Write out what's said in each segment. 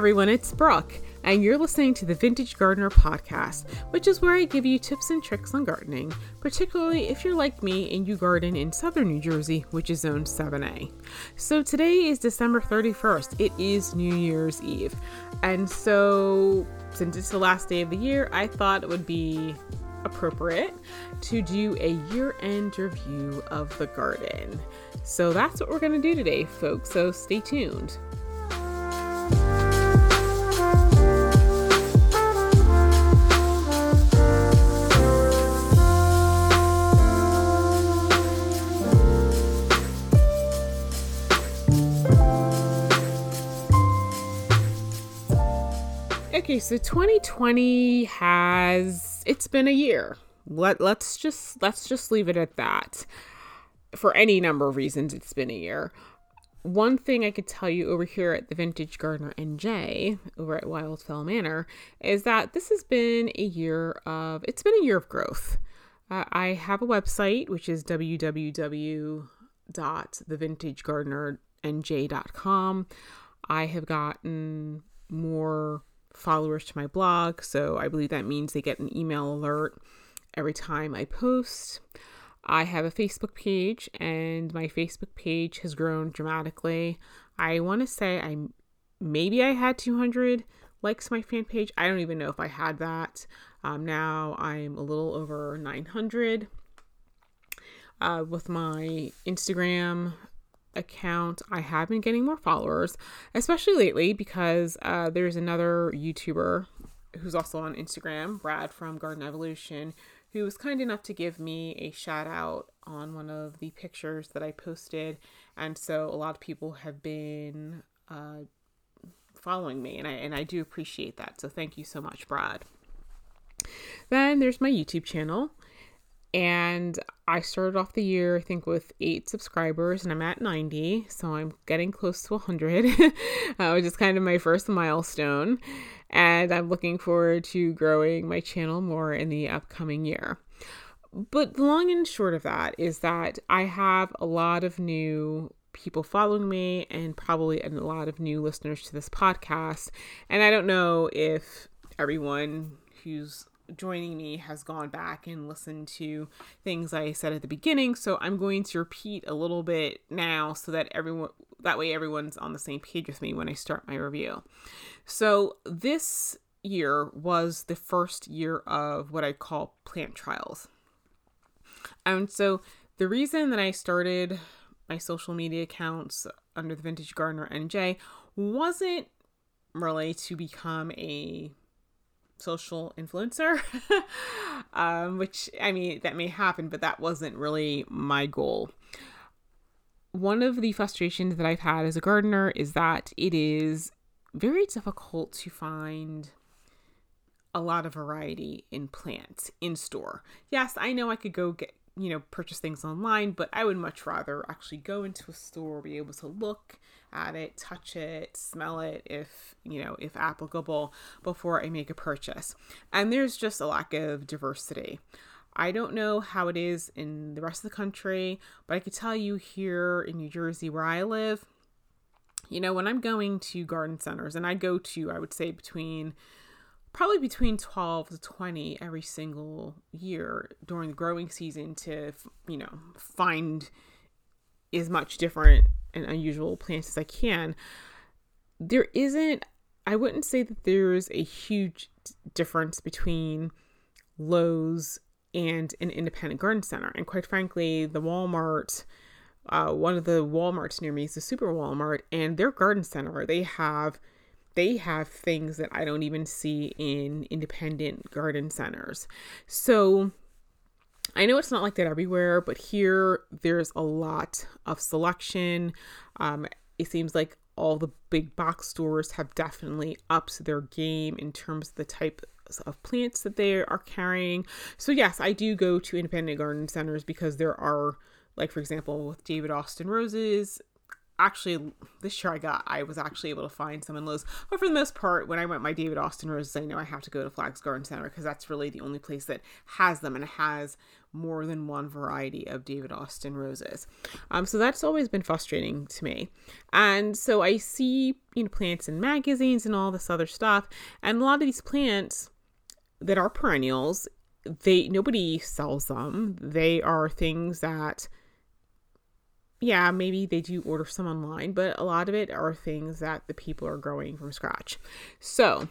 Everyone, it's Brooke, and you're listening to the Vintage Gardener podcast, which is where I give you tips and tricks on gardening, particularly if you're like me and you garden in southern New Jersey, which is zone 7A. So today is December 31st, it is New Year's Eve, and so since it's the last day of the year, I thought it would be appropriate to do a year end review of the garden. So that's what we're going to do today, folks, so stay tuned. Okay, so 2020 has it's been a year. Let let's just let's just leave it at that. For any number of reasons it's been a year. One thing I could tell you over here at the Vintage Gardener NJ over at Wildfell Manor is that this has been a year of it's been a year of growth. Uh, I have a website which is www.thevintagegardenernj.com. I have gotten more followers to my blog. So I believe that means they get an email alert every time I post. I have a Facebook page, and my Facebook page has grown dramatically. I want to say I maybe I had 200 likes my fan page. I don't even know if I had that. Um, now I'm a little over 900. Uh, with my Instagram account, I have been getting more followers, especially lately because uh, there's another YouTuber who's also on Instagram, Brad from Garden Evolution, who was kind enough to give me a shout out on one of the pictures that I posted. And so a lot of people have been uh, following me, and I, and I do appreciate that. So thank you so much, Brad. Then there's my YouTube channel. And I started off the year, I think, with eight subscribers, and I'm at 90, so I'm getting close to 100, uh, which is kind of my first milestone. And I'm looking forward to growing my channel more in the upcoming year. But the long and short of that is that I have a lot of new people following me and probably a lot of new listeners to this podcast. And I don't know if everyone who's joining me has gone back and listened to things I said at the beginning. So I'm going to repeat a little bit now so that everyone that way everyone's on the same page with me when I start my review. So this year was the first year of what I call plant trials. And so the reason that I started my social media accounts under the Vintage Gardener NJ wasn't really to become a social influencer, um, which I mean, that may happen, but that wasn't really my goal. One of the frustrations that I've had as a gardener is that it is very difficult to find a lot of variety in plants in store. Yes, I know I could go get, you know, purchase things online, but I would much rather actually go into a store, be able to look at it, touch it, smell it if, you know, if applicable before I make a purchase. And there's just a lack of diversity. I don't know how it is in the rest of the country, but I could tell you here in New Jersey where I live, you know, when I'm going to garden centers, and I go to, I would say, between probably between 12 to 20 every single year during the growing season to, you know, find as much different and unusual plants as I can, there isn't, I wouldn't say that there's a huge difference between Lowe's and an independent garden center. And quite frankly, the Walmart, uh, one of the Walmarts near me is the Super Walmart, and their garden center, they have they have things that I don't even see in independent garden centers. So I know it's not like that everywhere, but here there's a lot of selection. Um, it seems like all the big box stores have definitely upped their game in terms of the type of plants that they are carrying. So, yes, I do go to independent garden centers because there are, like, for example, with David Austin Roses, actually this year I got I was actually able to find some in Lowe's. But for the most part, when I went my David Austin roses, I know I have to go to Flags Garden Center because that's really the only place that has them and has more than one variety of David Austin roses. Um, so that's always been frustrating to me. And so I see, you know, plants in magazines and all this other stuff. And a lot of these plants that are perennials, they nobody sells them. They are things that yeah, maybe they do order some online, but a lot of it are things that the people are growing from scratch. So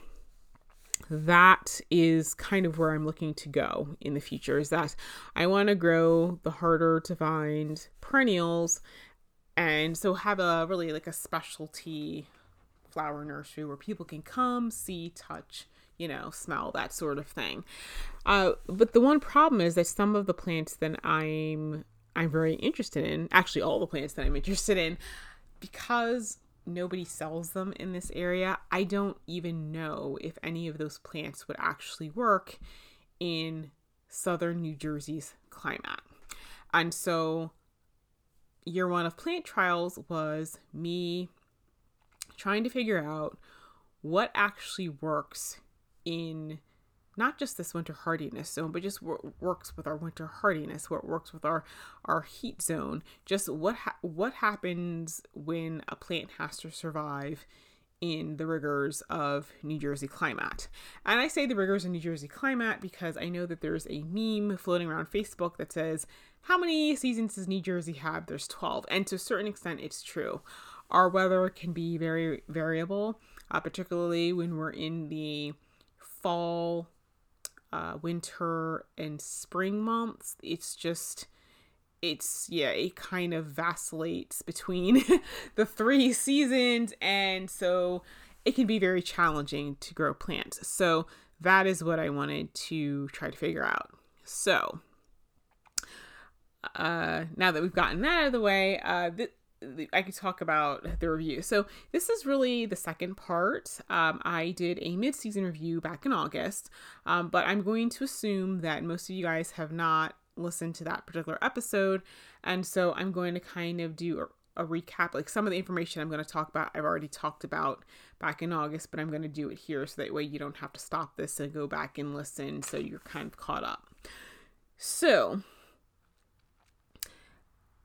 that is kind of where I'm looking to go in the future is that I want to grow the harder to find perennials and so have a really like a specialty flower nursery where people can come, see, touch, you know, smell, that sort of thing. Uh, but the one problem is that some of the plants that I'm I'm very interested in, actually all the plants that I'm interested in, because nobody sells them in this area, I don't even know if any of those plants would actually work in southern New Jersey's climate. And so year one of plant trials was me trying to figure out what actually works in not just this winter hardiness zone, but just what works with our winter hardiness, what works with our our heat zone. Just what ha- what happens when a plant has to survive in the rigors of New Jersey climate. And I say the rigors of New Jersey climate because I know that there's a meme floating around Facebook that says, How many seasons does New Jersey have? There's 12. And to a certain extent, it's true. Our weather can be very variable, uh, particularly when we're in the fall uh, winter and spring months. It's just, it's, yeah, it kind of vacillates between the three seasons. And so it can be very challenging to grow plants. So that is what I wanted to try to figure out. So, uh, now that we've gotten that out of the way, uh, th- I could talk about the review. So this is really the second part. Um, I did a mid-season review back in August, um, but I'm going to assume that most of you guys have not listened to that particular episode, and so I'm going to kind of do a, a recap. Like some of the information I'm going to talk about, I've already talked about back in August, but I'm going to do it here so that way you don't have to stop this and go back and listen, so you're kind of caught up. So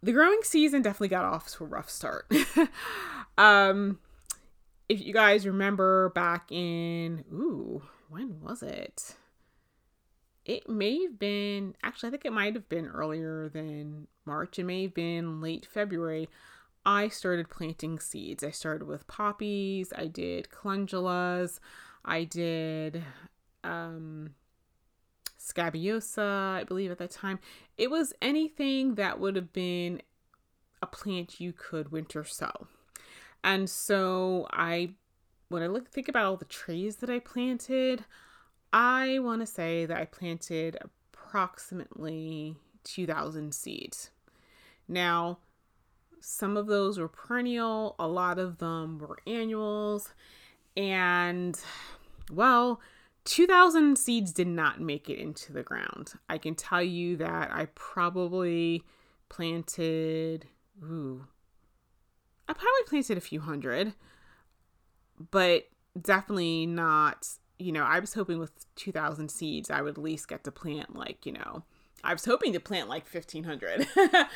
the growing season definitely got off to a rough start. um, if you guys remember back in, ooh, when was it? It may have been, actually, I think it might have been earlier than March. It may have been late February. I started planting seeds. I started with poppies, I did calendulas, I did um, scabiosa, I believe at that time. It was anything that would have been a plant you could winter sow. And so I when I look think about all the trees that I planted, I want to say that I planted approximately 2000 seeds. Now, some of those were perennial, a lot of them were annuals, and well, 2,000 seeds did not make it into the ground. I can tell you that I probably planted, ooh, I probably planted a few hundred, but definitely not, you know, I was hoping with 2,000 seeds, I would at least get to plant like, you know, I was hoping to plant like 1,500.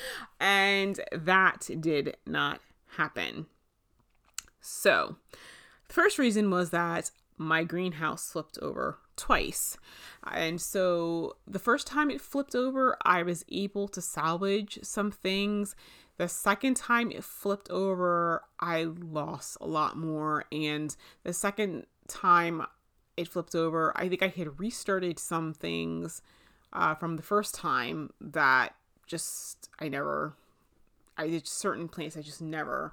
and that did not happen. So, the first reason was that my greenhouse flipped over twice. And so the first time it flipped over, I was able to salvage some things. The second time it flipped over, I lost a lot more. And the second time it flipped over, I think I had restarted some things uh, from the first time that just I never, I did certain plants I just never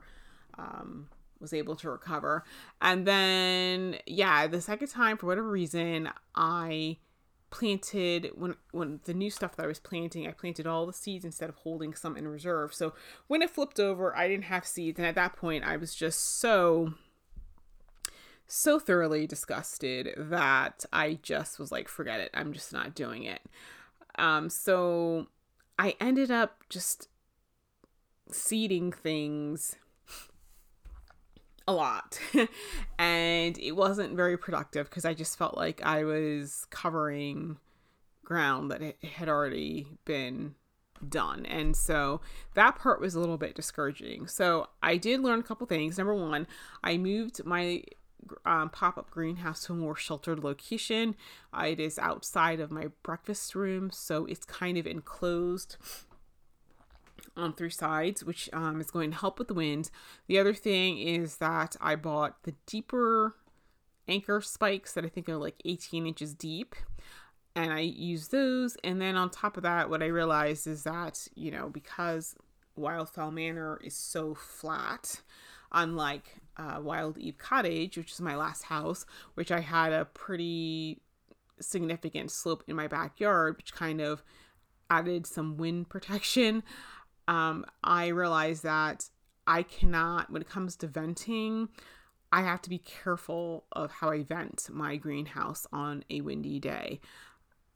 um, was able to recover. And then yeah, the second time for whatever reason, I planted when when the new stuff that I was planting, I planted all the seeds instead of holding some in reserve. So when it flipped over, I didn't have seeds and at that point I was just so so thoroughly disgusted that I just was like forget it. I'm just not doing it. Um so I ended up just seeding things a lot. and it wasn't very productive because I just felt like I was covering ground that had already been done. And so that part was a little bit discouraging. So I did learn a couple things. Number one, I moved my um, pop up greenhouse to a more sheltered location. Uh, it is outside of my breakfast room, so it's kind of enclosed on three sides, which um, is going to help with the wind. The other thing is that I bought the deeper anchor spikes that I think are like 18 inches deep. And I use those. And then on top of that, what I realized is that, you know, because Wildfowl Manor is so flat, unlike uh, Wild Eve Cottage, which is my last house, which I had a pretty significant slope in my backyard, which kind of added some wind protection um, I realized that I cannot, when it comes to venting, I have to be careful of how I vent my greenhouse on a windy day.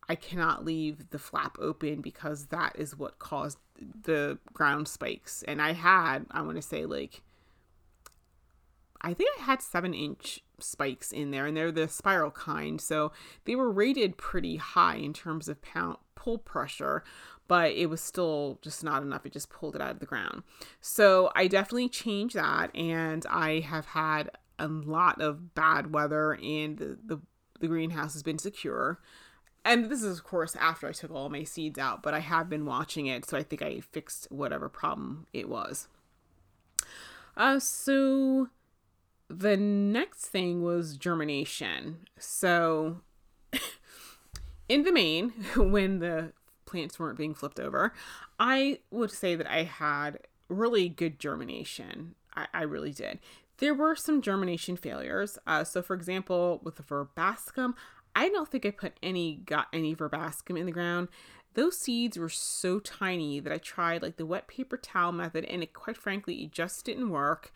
I cannot leave the flap open because that is what caused the ground spikes. And I had, I want to say, like, I think I had seven inch spikes in there, and they're the spiral kind. So they were rated pretty high in terms of pound pull pressure, but it was still just not enough. It just pulled it out of the ground. So I definitely changed that, and I have had a lot of bad weather, and the, the, the greenhouse has been secure. And this is, of course, after I took all my seeds out, but I have been watching it, so I think I fixed whatever problem it was. Uh, so the next thing was germination. So in the main, when the plants weren't being flipped over. I would say that I had really good germination. I, I really did. There were some germination failures. Uh, so, for example, with the verbascum, I don't think I put any got any verbascum in the ground. Those seeds were so tiny that I tried like the wet paper towel method, and it quite frankly it just didn't work.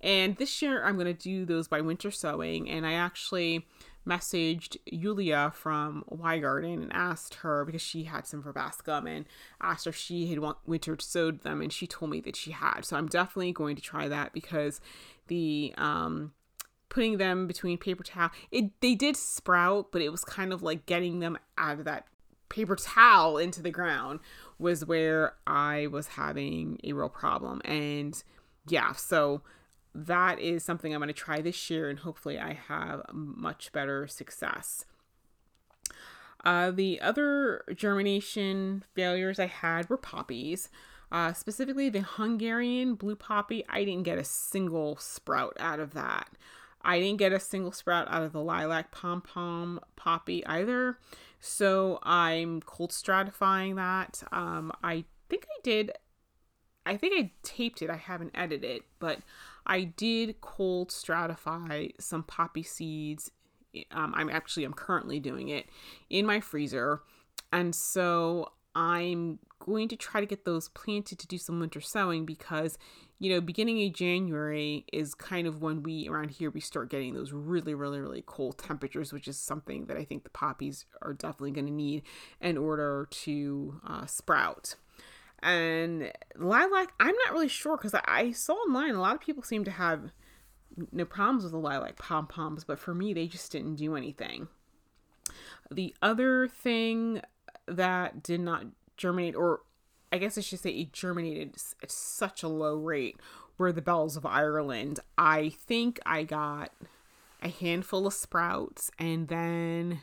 And this year I'm gonna do those by winter sowing, and I actually messaged Yulia from Y Garden and asked her because she had some verbascum and asked her if she had winter sowed them, and she told me that she had. So I'm definitely going to try that because the um, putting them between paper towel, it they did sprout, but it was kind of like getting them out of that paper towel into the ground was where I was having a real problem. And yeah, so that is something I'm going to try this year, and hopefully, I have much better success. Uh, the other germination failures I had were poppies. Uh, specifically, the Hungarian blue poppy, I didn't get a single sprout out of that. I didn't get a single sprout out of the lilac pom pom poppy either. So I'm cold stratifying that. Um, I think I did, I think I taped it. I haven't edited it, but I did cold stratify some poppy seeds. Um, I'm actually I'm currently doing it in my freezer, and so I'm going to try to get those planted to do some winter sowing because you know beginning of January is kind of when we around here we start getting those really really really cold temperatures, which is something that I think the poppies are definitely going to need in order to uh, sprout. And lilac, I'm not really sure because I, I, saw online a lot of people seem to have no problems with the lilac pom poms, but for me, they just didn't do anything. The other thing that did not germinate, or I guess I should say it germinated at such a low rate, were the bells of Ireland. I think I got a handful of sprouts and then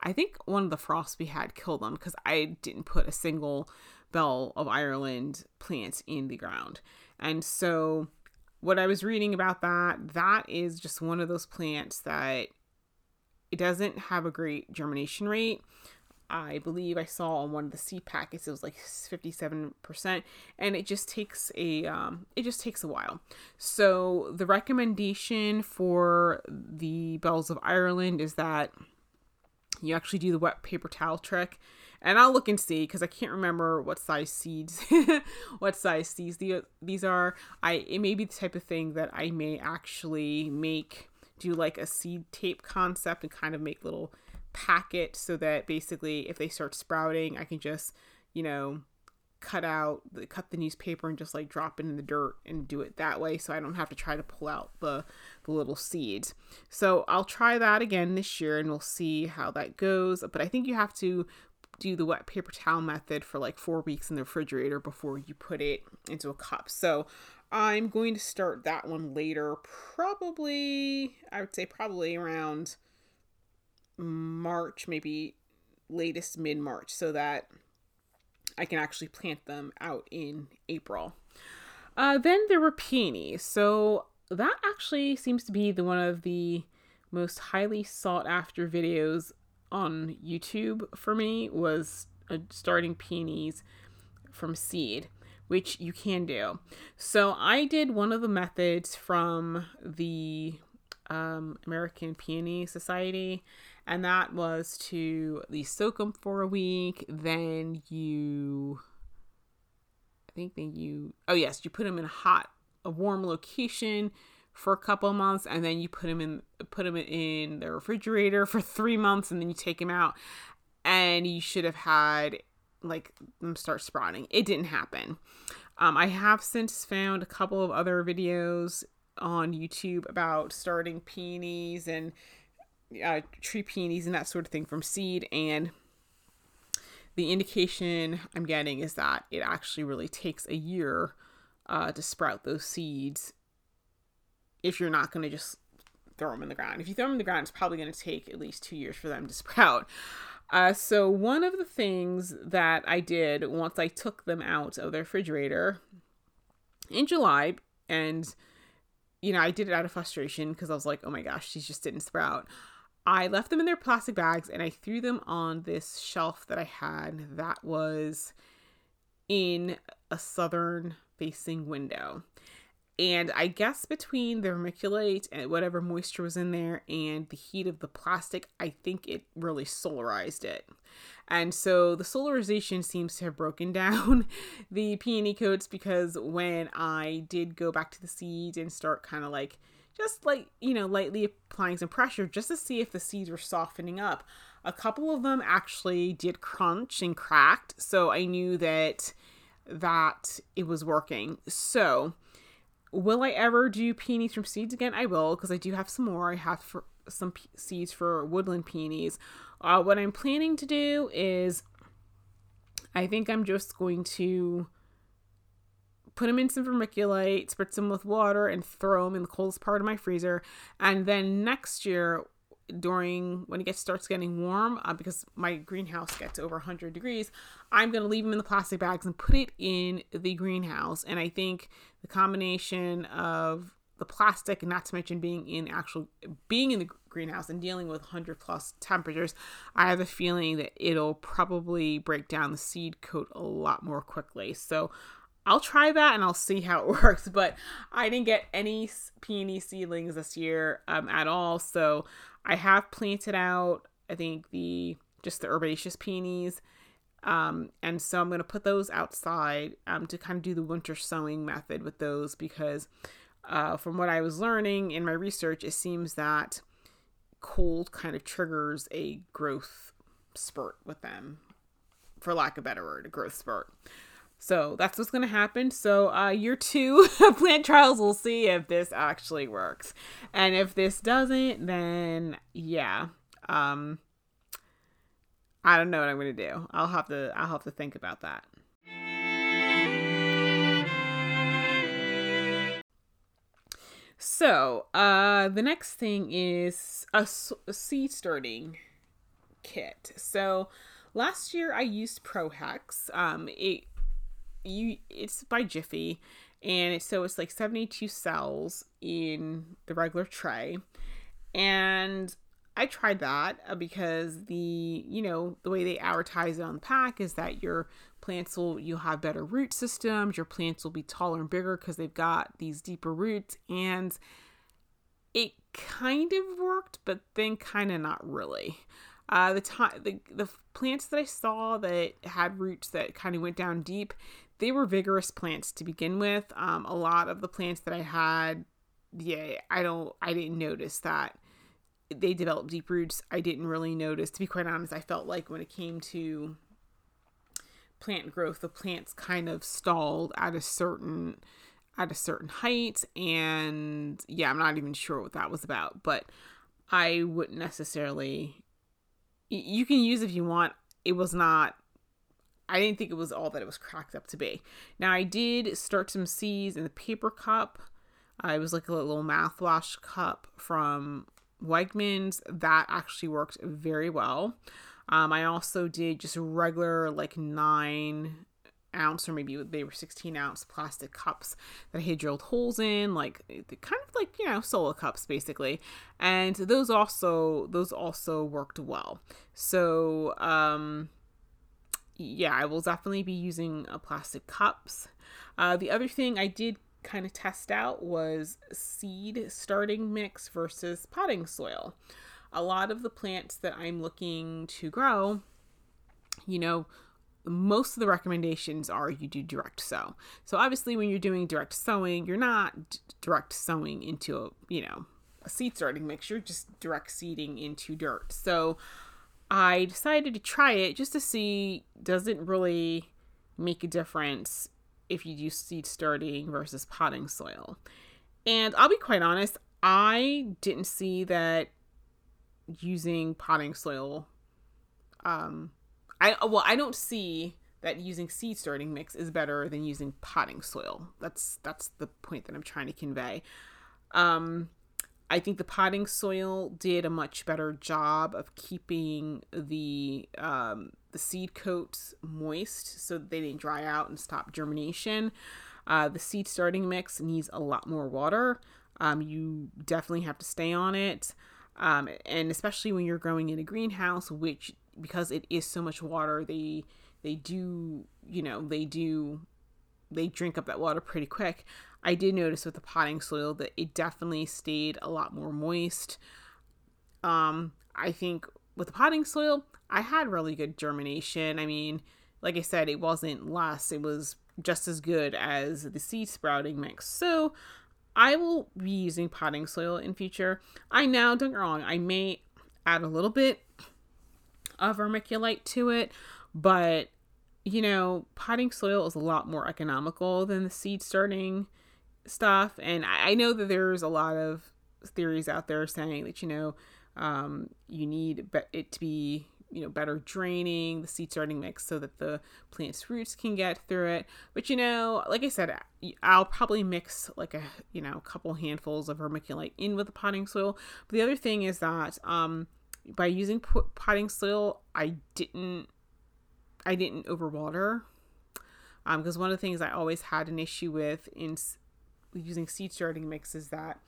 I think one of the frosts we had killed them because I didn't put a single Bell of Ireland plants in the ground. And so what I was reading about that, that is just one of those plants that it doesn't have a great germination rate. I believe I saw on one of the seed packets it was like 57% and it just takes a um, it just takes a while. So the recommendation for the bells of Ireland is that you actually do the wet paper towel trick and I'll look and see because I can't remember what size seeds, what size seeds the, these are. I it may be the type of thing that I may actually make do like a seed tape concept and kind of make little packets so that basically if they start sprouting, I can just you know cut out the cut the newspaper and just like drop it in the dirt and do it that way so I don't have to try to pull out the the little seeds. So I'll try that again this year and we'll see how that goes. But I think you have to do the wet paper towel method for like four weeks in the refrigerator before you put it into a cup. So I'm going to start that one later, probably, I would say probably around March, maybe latest mid March, so that I can actually plant them out in April. Uh, then there were peonies. So that actually seems to be the one of the most highly sought after videos on YouTube for me was uh, starting peonies from seed which you can do. So I did one of the methods from the um, American Peony Society, and that was to at least soak them for a week. Then you, I think then you, oh yes, you put them in a hot, a warm location for a couple months, and then you put them in, put them in the refrigerator for three months, and then you take them out, and you should have had like them start sprouting. It didn't happen. Um, I have since found a couple of other videos on YouTube about starting peonies and uh, tree peonies and that sort of thing from seed. And the indication I'm getting is that it actually really takes a year uh, to sprout those seeds if you're not going to just throw them in the ground. If you throw them in the ground, it's probably going to take at least two years for them to sprout. Uh, so one of the things that I did once I took them out of the refrigerator in July, and you know I did it out of frustration because I was like, oh my gosh, these just didn't sprout. I left them in their plastic bags and I threw them on this shelf that I had that was in a southern facing window. And I guess between the vermiculite and whatever moisture was in there and the heat of the plastic, I think it really solarized it. And so the solarization seems to have broken down the peony coats because when I did go back to the seeds and start kind of like just like, you know, lightly applying some pressure just to see if the seeds were softening up, a couple of them actually did crunch and cracked. So I knew that that it was working. So Will I ever do peonies from seeds again? I will because I do have some more. I have for some seeds for woodland peonies. Uh, what I'm planning to do is, I think I'm just going to put them in some vermiculite, spritz them with water, and throw them in the coldest part of my freezer. And then next year, during when it gets starts getting warm uh, because my greenhouse gets over 100 degrees i'm going to leave them in the plastic bags and put it in the greenhouse and i think the combination of the plastic and not to mention being in actual being in the greenhouse and dealing with 100 plus temperatures i have a feeling that it'll probably break down the seed coat a lot more quickly so I'll try that and I'll see how it works. But I didn't get any peony seedlings this year um, at all. So I have planted out, I think, the just the herbaceous peonies. Um, and so I'm going to put those outside um, to kind of do the winter sowing method with those because uh, from what I was learning in my research, it seems that cold kind of triggers a growth spurt with them, for lack of a better word, a growth spurt. So that's what's going to happen. So, uh, year two of plant trials, we'll see if this actually works. And if this doesn't, then yeah, um, I don't know what I'm to do. I'll have to, I'll have to think about that. So, uh, the next thing is a, seed starting kit. So, last year I used ProHex. Um, it you it's by Jiffy and so it's like 72 cells in the regular tray and I tried that uh, because the you know the way they advertise it on the pack is that your plants will you'll have better root systems your plants will be taller and bigger because they've got these deeper roots and it kind of worked but then kind of not really uh, the time the, the plants that I saw that had roots that kind of went down deep they were vigorous plants to begin with. Um, a lot of the plants that I had, yeah, I don't, I didn't notice that they developed deep roots. I didn't really notice. To be quite honest, I felt like when it came to plant growth, the plants kind of stalled at a certain at a certain height, and yeah, I'm not even sure what that was about, but I wouldn't necessarily. You can use if you want it was not I didn't think it was all that it was cracked up to be. Now I did start some seeds in the paper cup. Uh, it was like a little mouthwash cup from Wegmans. That actually worked very well. Um, I also did just regular like nine ounce or maybe they were 16 ounce plastic cups that I had drilled holes in, like kind of like you know solo cups basically, and those also those also worked well. So um, yeah, I will definitely be using uh, plastic cups. Uh, the other thing I did kind of test out was seed starting mix versus potting soil. A lot of the plants that I'm looking to grow, you know, most of the recommendations are you do direct sow. So obviously when you're doing direct sowing, you're not d- direct sowing into a, you know, a seed starting mix, you're just direct seeding into dirt. So I decided to try it just to see does it really make a difference if you do seed starting versus potting soil. And I'll be quite honest, I didn't see that using potting soil um I well, I don't see that using seed starting mix is better than using potting soil. That's that's the point that I'm trying to convey. Um, I think the potting soil did a much better job of keeping the um, the seed coats moist so they didn't dry out and stop germination. Uh, the seed starting mix needs a lot more water. Um, you definitely have to stay on it. Um, and especially when you're growing in a greenhouse, which because it is so much water, they they do you know they do they drink up that water pretty quick. I did notice with the potting soil that it definitely stayed a lot more moist. Um, I think with the potting soil, I had really good germination. I mean, like I said, it wasn't less; it was just as good as the seed sprouting mix. So I will be using potting soil in future. I now don't get wrong, I may add a little bit of vermiculite to it, but you know, potting soil is a lot more economical than the seed starting stuff. And I, know that there's a lot of theories out there saying that, you know, um, you need it to be you know better draining the seed starting mix so that the plant's roots can get through it. But you know like i said i'll probably mix like a you know a couple handfuls of vermiculite in with the potting soil. But the other thing is that um by using potting soil i didn't i didn't overwater um because one of the things i always had an issue with in using seed starting mix is that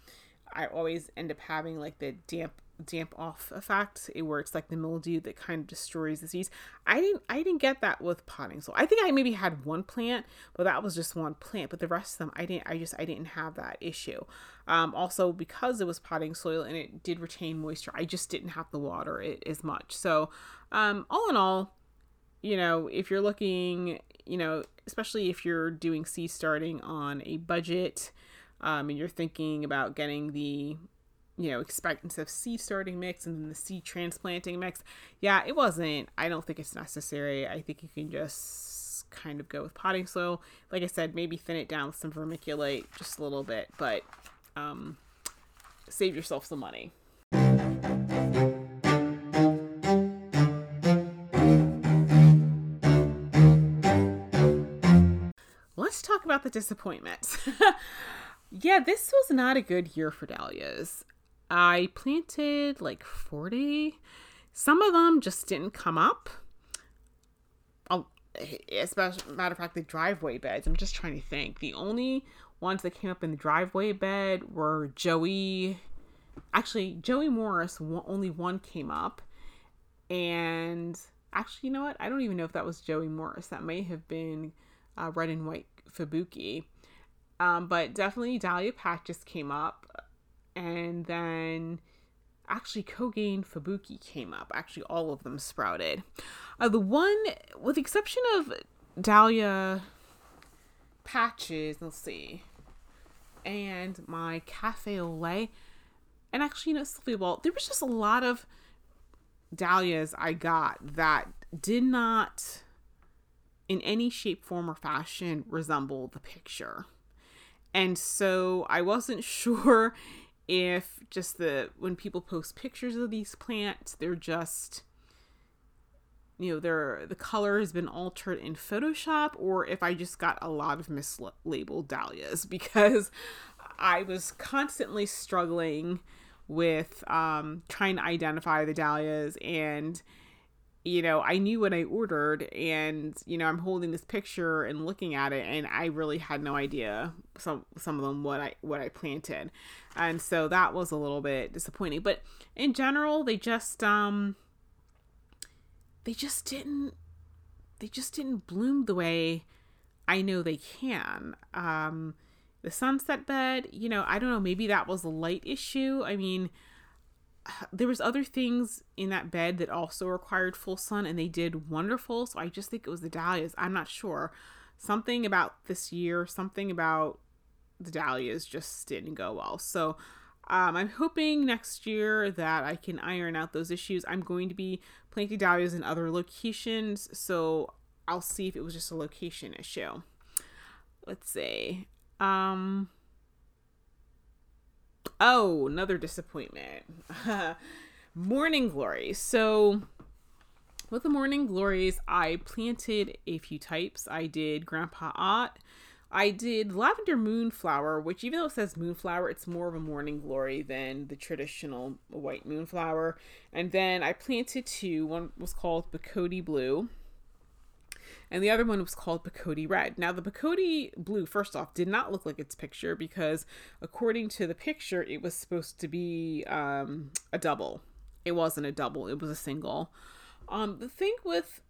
i always end up having like the damp damp off effect. It works like the mildew that kind of destroys the seeds. I didn't i didn't get that with potting soil. I think i maybe had one plant but that was just one plant but the rest of them i didn't i just i didn't have that issue. Um, also because it was potting soil and it did retain moisture i just didn't have to water it as much. So um, all in all you know if you're looking you know especially if you're doing seed starting on a budget um, and you're thinking about getting the you know, expensive seed starting mix and then the seed transplanting mix. Yeah, it wasn't. I don't think it's necessary. I think you can just kind of go with potting soil. Like I said, maybe thin it down with some vermiculite just a little bit, but um, save yourself some money. Let's talk about the disappointments. yeah, this was not a good year for dahlias. I planted like 40. Some of them just didn't come up. Oh, especially matter of fact, the driveway beds. I'm just trying to think. The only ones that came up in the driveway bed were Joey. Actually, Joey Morris. Only one came up, and actually, you know what? I don't even know if that was Joey Morris. That may have been uh, red and white Fubuki. Um, but definitely Dahlia Pack just came up and then actually Kogane Fubuki came up. Actually, all of them sprouted. Uh, the one, with the exception of Dahlia patches, let's see, and my Cafe au lait, and actually, you know, Sylvia Walt, there was just a lot of dahlias I got that did not, in any shape, form, or fashion, resemble the picture. And so I wasn't sure if just the when people post pictures of these plants, they're just you know, there the color has been altered in Photoshop or if I just got a lot of mislabeled dahlias because I was constantly struggling with um, trying to identify the dahlias and you know i knew what i ordered and you know i'm holding this picture and looking at it and i really had no idea some some of them what i what i planted and so that was a little bit disappointing. But in general they just um they just didn't they just didn't bloom the way i know they can. Um the sunset bed you know i don't know maybe that was a light issue. I mean there was other things in that bed that also required full sun and they did wonderful. So i just think it was the dahlias. I'm not sure. Something about this year something about the dahlias just didn't go well so um, i'm hoping next year that i can iron out those issues i'm going to be planting dahlias in other locations so i'll see if it was just a location issue let's see um Oh, another disappointment. morning glories. So, with the morning glories, I planted a few types. I did Grandpa Ott. I did lavender moonflower, which even though it says moonflower, it's more of a morning glory than the traditional white moonflower. And then I planted two. One was called Picotee Blue, and the other one was called Picotee Red. Now, the Picotee Blue, first off, did not look like its picture because, according to the picture, it was supposed to be um, a double. It wasn't a double, it was a single. Um, the thing with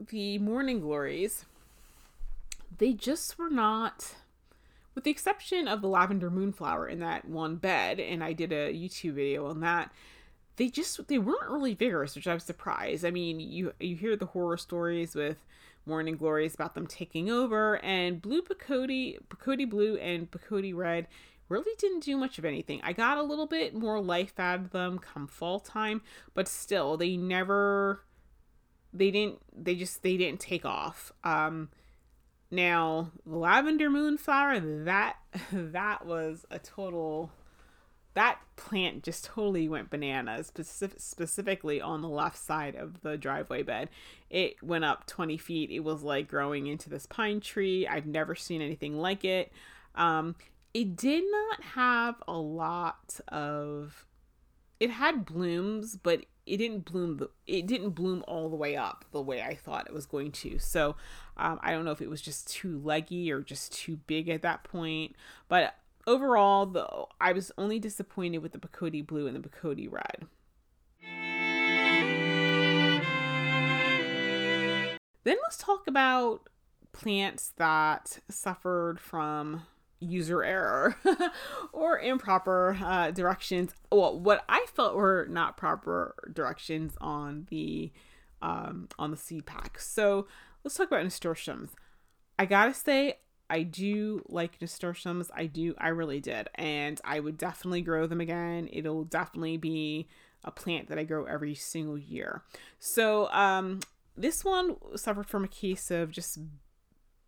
the Morning Glories, they just were not, with the exception of the Lavender Moonflower in that one bed, and I did a YouTube video on that they just they weren't really vigorous, which I was surprised. I mean, you you hear the horror stories with Morning Glories about them taking over, and Blue Picotee, Picotee Blue, and Picotee Red really didn't do much of anything. I got a little bit more life out of them come fall time, but still, they never, they didn't, they just they didn't take off. Um, now Lavender Moonflower, that that was a total that plant just totally went bananas, specific, specifically on the left side of the driveway bed. It went up 20 feet. It was like growing into this pine tree. I've never seen anything like it. Um, it did not have a lot of. It had blooms, but it didn't bloom. The, it didn't bloom all the way up the way I thought it was going to. So um, I don't know if it was just too leggy or just too big at that point. But overall, though, I was only disappointed with the Picotee Blue and the Picotee Red. Then let's talk about plants that suffered from user error or improper uh, directions. Well, what I felt were not proper directions on the um, on the seed pack. So let's talk about nasturtiums. I gotta say, I do like nasturtiums. I do, I really did. And I would definitely grow them again. It'll definitely be a plant that I grow every single year. So, um, this one suffered from a case of just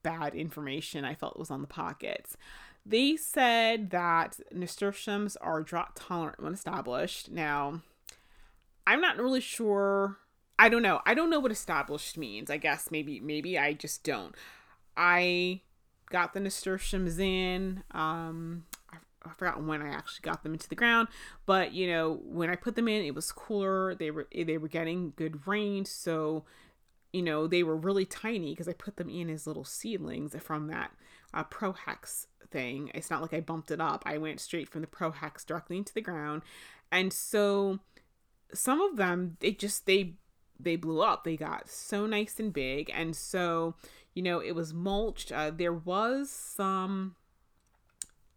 bad information I felt was on the pockets. They said that nasturtiums are drought tolerant when established. Now, I'm not really sure. I don't know. I don't know what established means. I guess maybe maybe I just don't. I got the nasturtiums in. Um, I, I forgot when I actually got them into the ground, but you know when I put them in, it was cooler. They were they were getting good rain, so you know they were really tiny because I put them in as little seedlings from that uh, Pro Hex thing. It's not like I bumped it up. I went straight from the Pro Hex directly into the ground, and so some of them they just they they blew up. They got so nice and big, and so you know, it was mulched. Uh, there was some,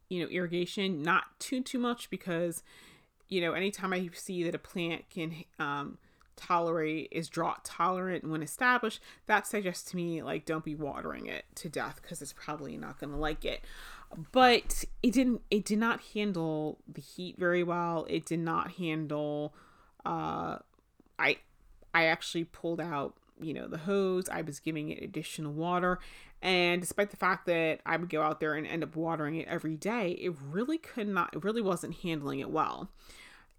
you know, irrigation, not too, too much because, you know, anytime I see that a plant can um, tolerate, is drought tolerant when established, that suggests to me, like, don't be watering it to death because it's probably not going to like it. But it didn't, it did not handle the heat very well. It did not handle, uh, I, I actually pulled out you know, the hose. I was giving it additional water. And despite the fact that I would go out there and end up watering it every day, it really could not, it really wasn't handling it well.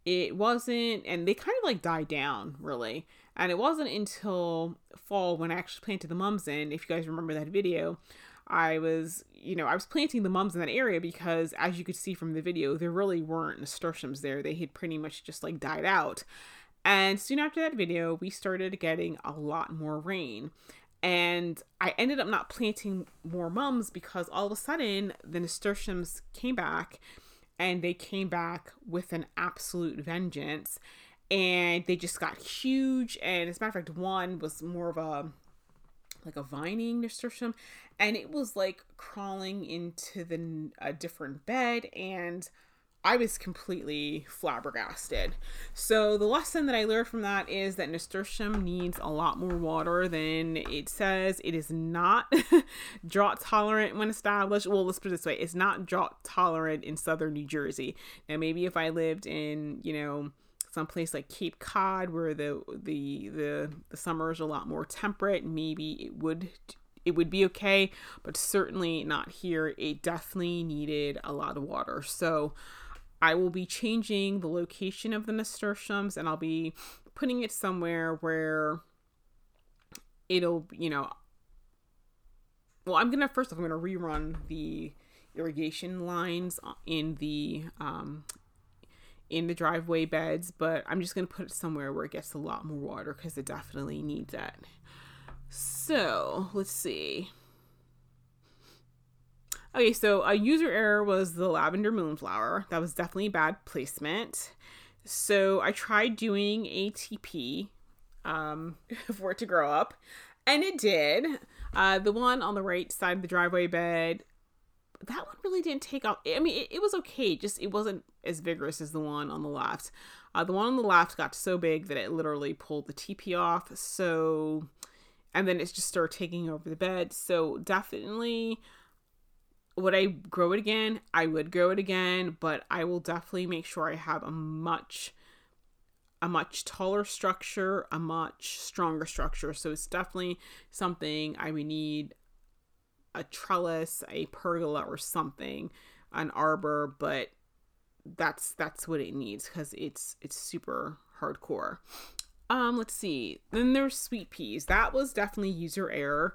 it wasn't, and they kind of like died down really. And it wasn't until fall when I actually planted the mums in. If you guys remember that video, I was, you know, I was planting the mums in that area because, as you could see from the video, there really weren't nasturtiums there. They had pretty much just like died out. And soon after that video, we started getting a lot more rain. And I ended up not planting more mums because all of a sudden the nasturtiums came back and they came back with an absolute vengeance. And they just got huge. And as a matter of fact, one was more of a like a vining nasturtium and it was like crawling into the a different bed and I was completely flabbergasted. So the lesson that I learned from that is that nasturtium needs a lot more water than it says. It is not drought tolerant when established. Well, let's put it this way: it's not drought tolerant in southern New Jersey. Now, maybe if I lived in, you know, someplace like Cape Cod where the the the the are a lot more temperate, maybe it would it would be okay, but certainly not here. It definitely needed a lot of water. So I will be changing the location of the nasturtiums and I'll be putting it somewhere where it'll, you know, well, I'm gonna first off, I'm gonna rerun the irrigation lines in the um, in the driveway beds, but I'm just gonna put it somewhere where it gets a lot more water because it definitely needs that. So let's see. Okay, so a user error was the lavender moonflower. That was definitely bad placement. So I tried doing a TP um, for it to grow up, and it did. Uh, the one on the right side of the driveway bed, that one really didn't take off. I mean, it, it was okay, just it wasn't as vigorous as the one on the left. Uh, the one on the left got so big that it literally pulled the TP off. So, and then it just started taking over the bed. So definitely would I grow it again? I would grow it again, but I will definitely make sure I have a much a much taller structure, a much stronger structure. So it's definitely something I would need a trellis, a pergola or something, an arbor, but that's that's what it needs cuz it's it's super hardcore. Um let's see. Then there's sweet peas. That was definitely user error.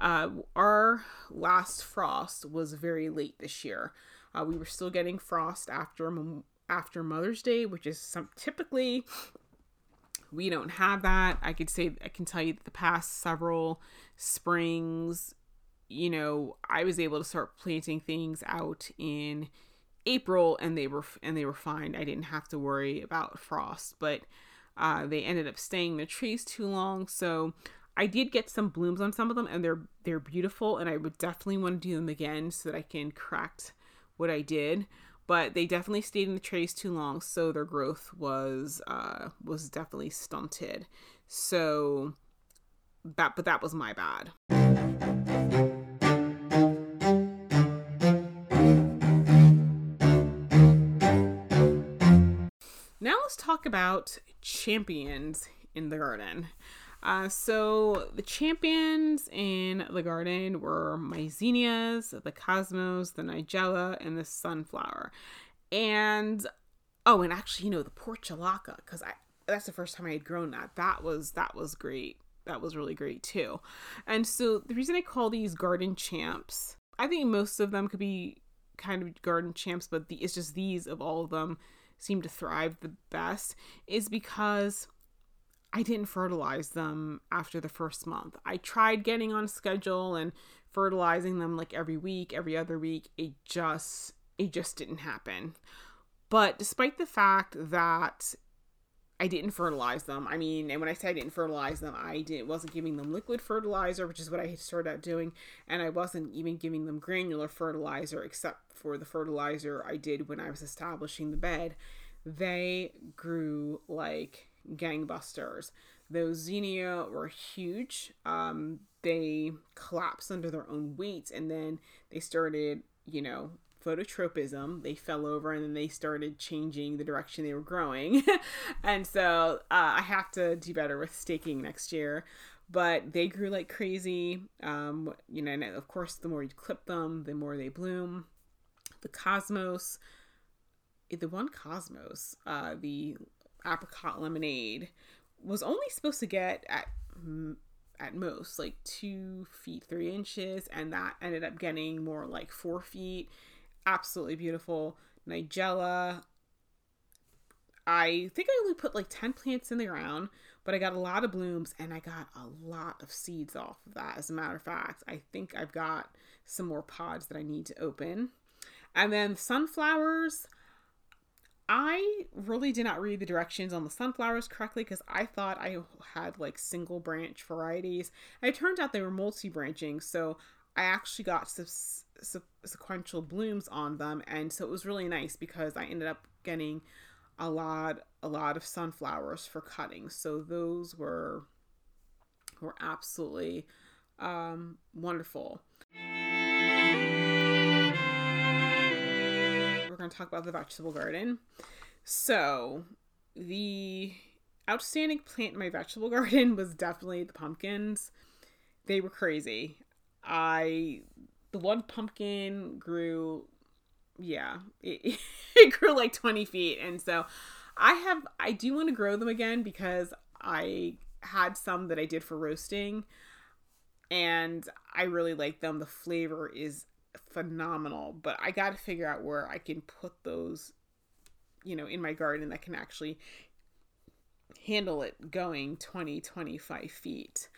Uh, our last frost was very late this year. Uh, we were still getting frost after after Mother's Day, which is some typically we don't have that. I could say I can tell you that the past several springs, you know, I was able to start planting things out in April and they were and they were fine. I didn't have to worry about frost, but uh, they ended up staying in the trees too long. So I did get some blooms on some of them and they're they're beautiful and I would definitely want to do them again so that I can correct what I did. But they definitely stayed in the trays too long, so their growth was uh was definitely stunted. So that but that was my bad. Now let's talk about champions in the garden. Uh, so the champions in the garden were my zinnias, the cosmos, the nigella, and the sunflower. And oh, and actually, you know, the portulaca, because I that's the first time I had grown that. That was that was great. That was really great too. And so the reason I call these garden champs, I think most of them could be kind of garden champs, but the, it's just these of all of them seem to thrive the best, is because I didn't fertilize them after the first month. I tried getting on schedule and fertilizing them like every week, every other week. It just it just didn't happen. But despite the fact that I didn't fertilize them. I mean, and when I say I didn't fertilize them, I didn't wasn't giving them liquid fertilizer, which is what I had started out doing, and I wasn't even giving them granular fertilizer except for the fertilizer I did when I was establishing the bed. They grew like gangbusters. Those zinnia were huge. Um, they collapsed under their own weight and then they started, you know, phototropism. They fell over and then they started changing the direction they were growing. and so uh, I have to do better with staking next year. But they grew like crazy. Um, you know, and of course, the more you clip them, the more they bloom. The cosmos the one Cosmos, uh, the apricot lemonade, was only supposed to get at at most like two feet three inches, and that ended up getting more like four feet. Absolutely beautiful. Nigella. I think I only put like 10 plants in the ground, but I got a lot of blooms and I got a lot of seeds off of that. As a matter of fact, I think I've got some more pods that I need to open. And then sunflowers, I really did not read the directions on the sunflowers correctly because I thought I had like single branch varieties. And it turned out they were multi branching, so I actually got sequential blooms on them, and so it was really nice because I ended up getting a lot a lot of sunflowers for cutting. So those were were absolutely um, wonderful. Going to talk about the vegetable garden. So, the outstanding plant in my vegetable garden was definitely the pumpkins. They were crazy. I the one pumpkin grew yeah, it, it grew like 20 feet and so I have I do want to grow them again because I had some that I did for roasting and I really like them. The flavor is phenomenal, but I got to figure out where I can put those, you know, in my garden that can actually handle it going 20, 25 feet.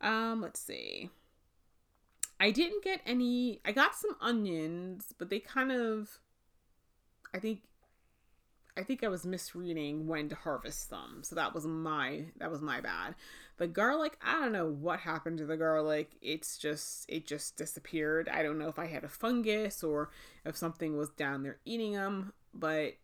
Um, let's see. I didn't get any, I got some onions, but they kind of, I think I think I was misreading when to harvest them. So that was my that was my bad. The garlic, I don't know what happened to the garlic. It's just it just disappeared. I don't know if I had a fungus or if something was down there eating them, but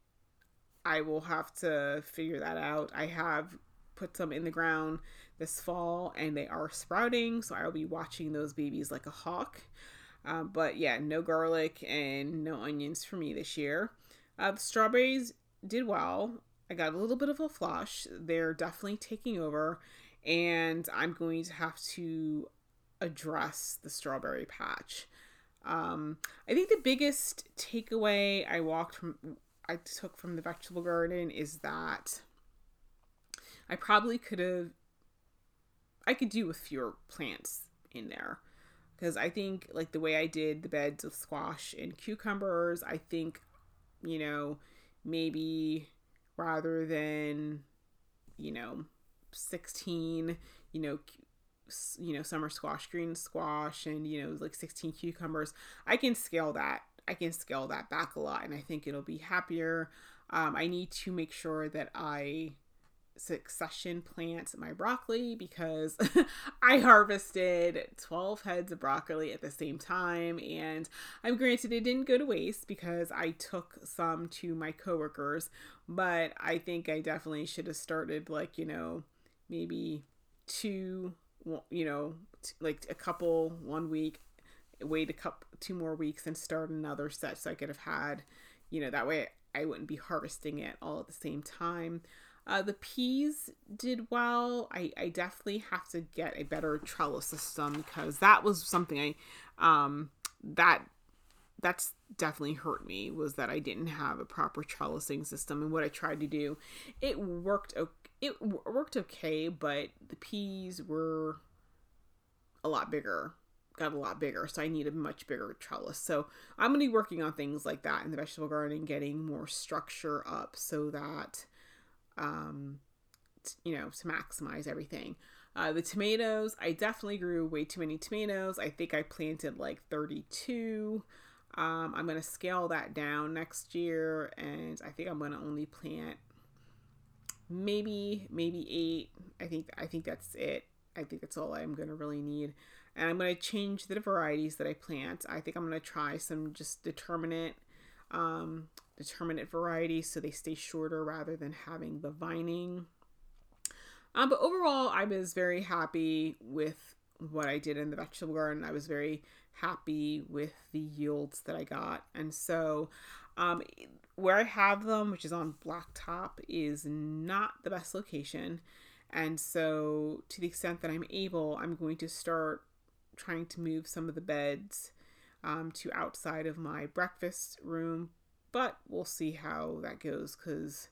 I will have to figure that out. I have put some in the ground this fall and they are sprouting, so I'll be watching those babies like a hawk. Uh, but yeah, no garlic and no onions for me this year. Uh, the strawberries did well. I got a little bit of a flush. They're definitely taking over, and I'm going to have to address the strawberry patch. Um, I think the biggest takeaway I walked from, I took from the vegetable garden is that I probably could have, I could do with fewer plants in there because I think like the way I did the beds of squash and cucumbers, I think, you know, maybe rather than you know 16 you know you know summer squash green squash and you know like 16 cucumbers. I can scale that i can scale that back a lot and i think it'll be happier. Um, i need to make sure that i succession plant my broccoli because I harvested 12 heads of broccoli at the same time. And I'm granted it didn't go to waste because I took some to my coworkers, but I think I definitely should have started like, you know, maybe two, you know, like a couple one week, wait a couple, two more weeks and start another set so I could have had, you know, that way I wouldn't be harvesting it all at the same time. Uh, the peas did well. I, I definitely have to get a better trellis system because that was something I um that that's definitely hurt me was that I didn't have a proper trellising system and what I tried to do it worked it worked okay but the peas were a lot bigger got a lot bigger so I need a much bigger trellis so I'm going to be working on things like that in the vegetable garden getting more structure up so that um, t- you know, to maximize everything. Uh, the tomatoes, I definitely grew way too many tomatoes. I think I planted like 32. Um, I'm going to scale that down next year, and I think I'm going to only plant maybe maybe eight. I think I think that's it. I think that's all I'm going to really need. And I'm going to change the varieties that I plant. I think I'm going to try some just determinate um, determinate varieties so they stay shorter rather than having the vining. Um, but overall, I was very happy with what I did in the vegetable garden. I was very happy with the yields that I got. And so, um, where I have them, which is on blacktop, is not the best location. And so, to the extent that I'm able, I'm going to start trying to move some of the beds um, to outside of my breakfast room but we'll see how that goes because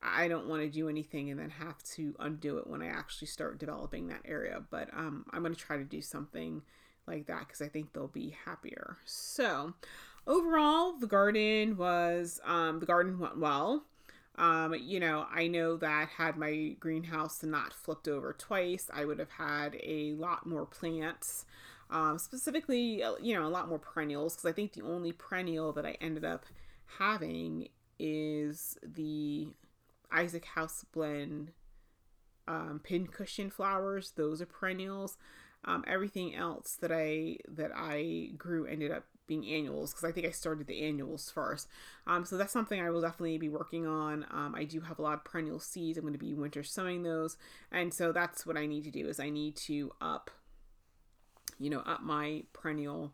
I don't want to do anything and then have to undo it when I actually start developing that area. But um, I'm going to try to do something like that because I think they'll be happier. So, overall, the garden was um, the garden went well. Um, you know, I know that had my greenhouse not flipped over twice, I would have had a lot more plants. Um, specifically, uh, you know, a lot more perennials because I think the only perennial that I ended up having is the Isaac House Blend um, pincushion flowers. Those are perennials. Um, everything else that I that I grew ended up being annuals because I think I started the annuals first. Um, so that's something I will definitely be working on. Um, I do have a lot of perennial seeds. I'm going to be winter sowing those, and so that's what I need to do is I need to up, you know, up my perennial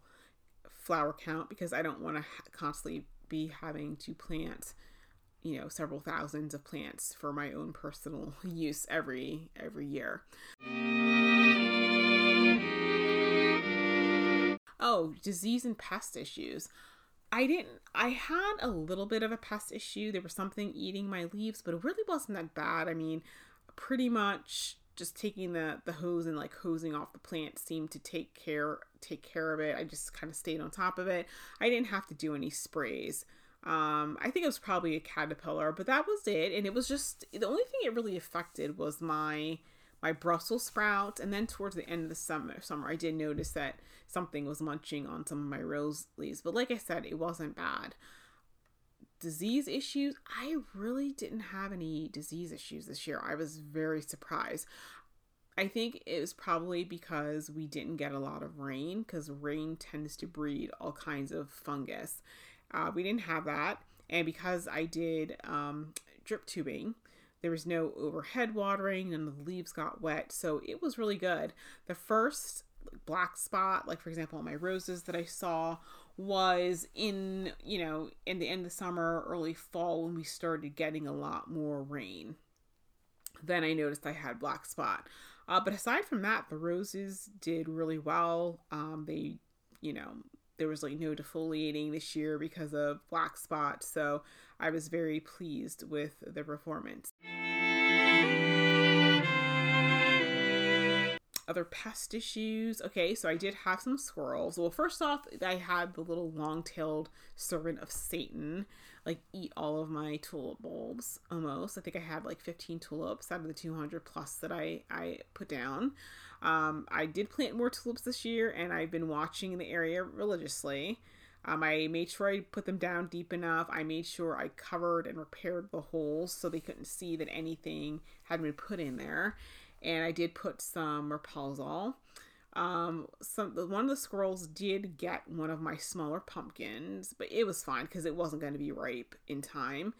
flower count because I don't want to ha- constantly be having to plant you know several thousands of plants for my own personal use every every year. Oh, disease and pest issues. I didn't I had a little bit of a pest issue. There was something eating my leaves, but it really wasn't that bad. I mean, pretty much just taking the the hose and like hosing off the plant seemed to take care take care of it. I just kind of stayed on top of it. I didn't have to do any sprays. Um, I think it was probably a caterpillar, but that was it. And it was just the only thing it really affected was my my Brussels sprout. And then towards the end of the summer, summer, I did notice that something was munching on some of my rose leaves. But like I said, it wasn't bad. Disease issues, I really didn't have any disease issues this year. I was very surprised. I think it was probably because we didn't get a lot of rain, because rain tends to breed all kinds of fungus. Uh, we didn't have that. And because I did um, drip tubing, there was no overhead watering and the leaves got wet. So it was really good. The first black spot, like for example, on my roses that I saw, was in, you know, in the end of summer, early fall when we started getting a lot more rain. Then I noticed I had black spot. Uh, but aside from that, the roses did really well. Um, they, you know, there was like no defoliating this year because of black spot. So I was very pleased with the performance. Other pest issues. Okay, so I did have some squirrels. Well, first off, I had the little long tailed servant of Satan like eat all of my tulip bulbs almost. I think I had like 15 tulips out of the 200 plus that I, I put down. Um, I did plant more tulips this year, and I've been watching the area religiously. Um, I made sure I put them down deep enough. I made sure I covered and repaired the holes so they couldn't see that anything had been put in there. And I did put some Repels-All. Um, some one of the squirrels did get one of my smaller pumpkins, but it was fine because it wasn't going to be ripe in time.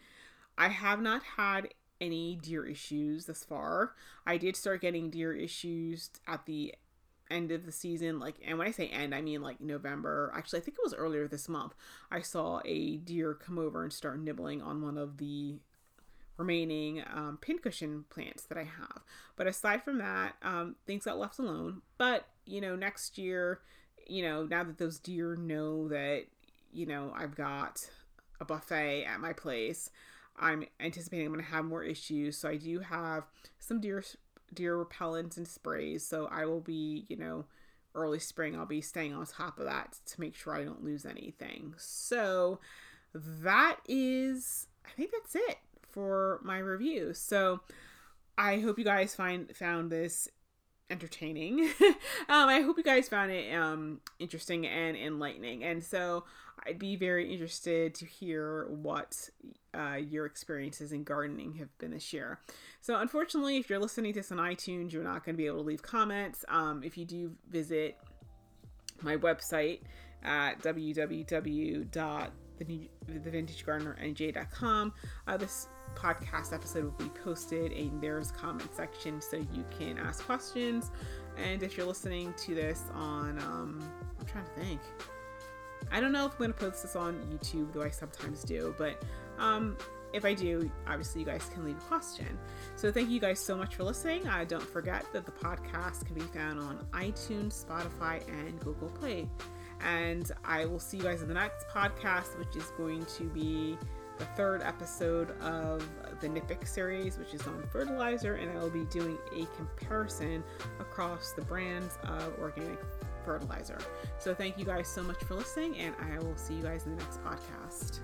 I have not had any deer issues thus far. I did start getting deer issues at the end of the season like and when i say end i mean like november actually i think it was earlier this month i saw a deer come over and start nibbling on one of the remaining um, pincushion plants that i have but aside from that um, things got left alone but you know next year you know now that those deer know that you know i've got a buffet at my place I'm anticipating I'm going to have more issues. So I do have some deer deer repellents and sprays. So I will be, you know, early spring I'll be staying on top of that to make sure I don't lose anything. So that is I think that's it for my review. So I hope you guys find found this entertaining. um, I hope you guys found it um, interesting and enlightening. And so I'd be very interested to hear what uh, your experiences in gardening have been this year. So, unfortunately, if you're listening to this on iTunes, you're not going to be able to leave comments. Um, if you do visit my website at www.thevintagegardenernj.com, uh, this podcast episode will be posted and there's comment section so you can ask questions and if you're listening to this on um, i'm trying to think I don't know if I'm going to post this on YouTube, though I sometimes do, but um, if I do, obviously you guys can leave a question. So thank you guys so much for listening. Uh, don't forget that the podcast can be found on iTunes, Spotify, and Google Play. And I will see you guys in the next podcast, which is going to be the third episode of the NPK series, which is on fertilizer, and I will be doing a comparison across the brands of organic fertilizer. So, thank you guys so much for listening, and I will see you guys in the next podcast.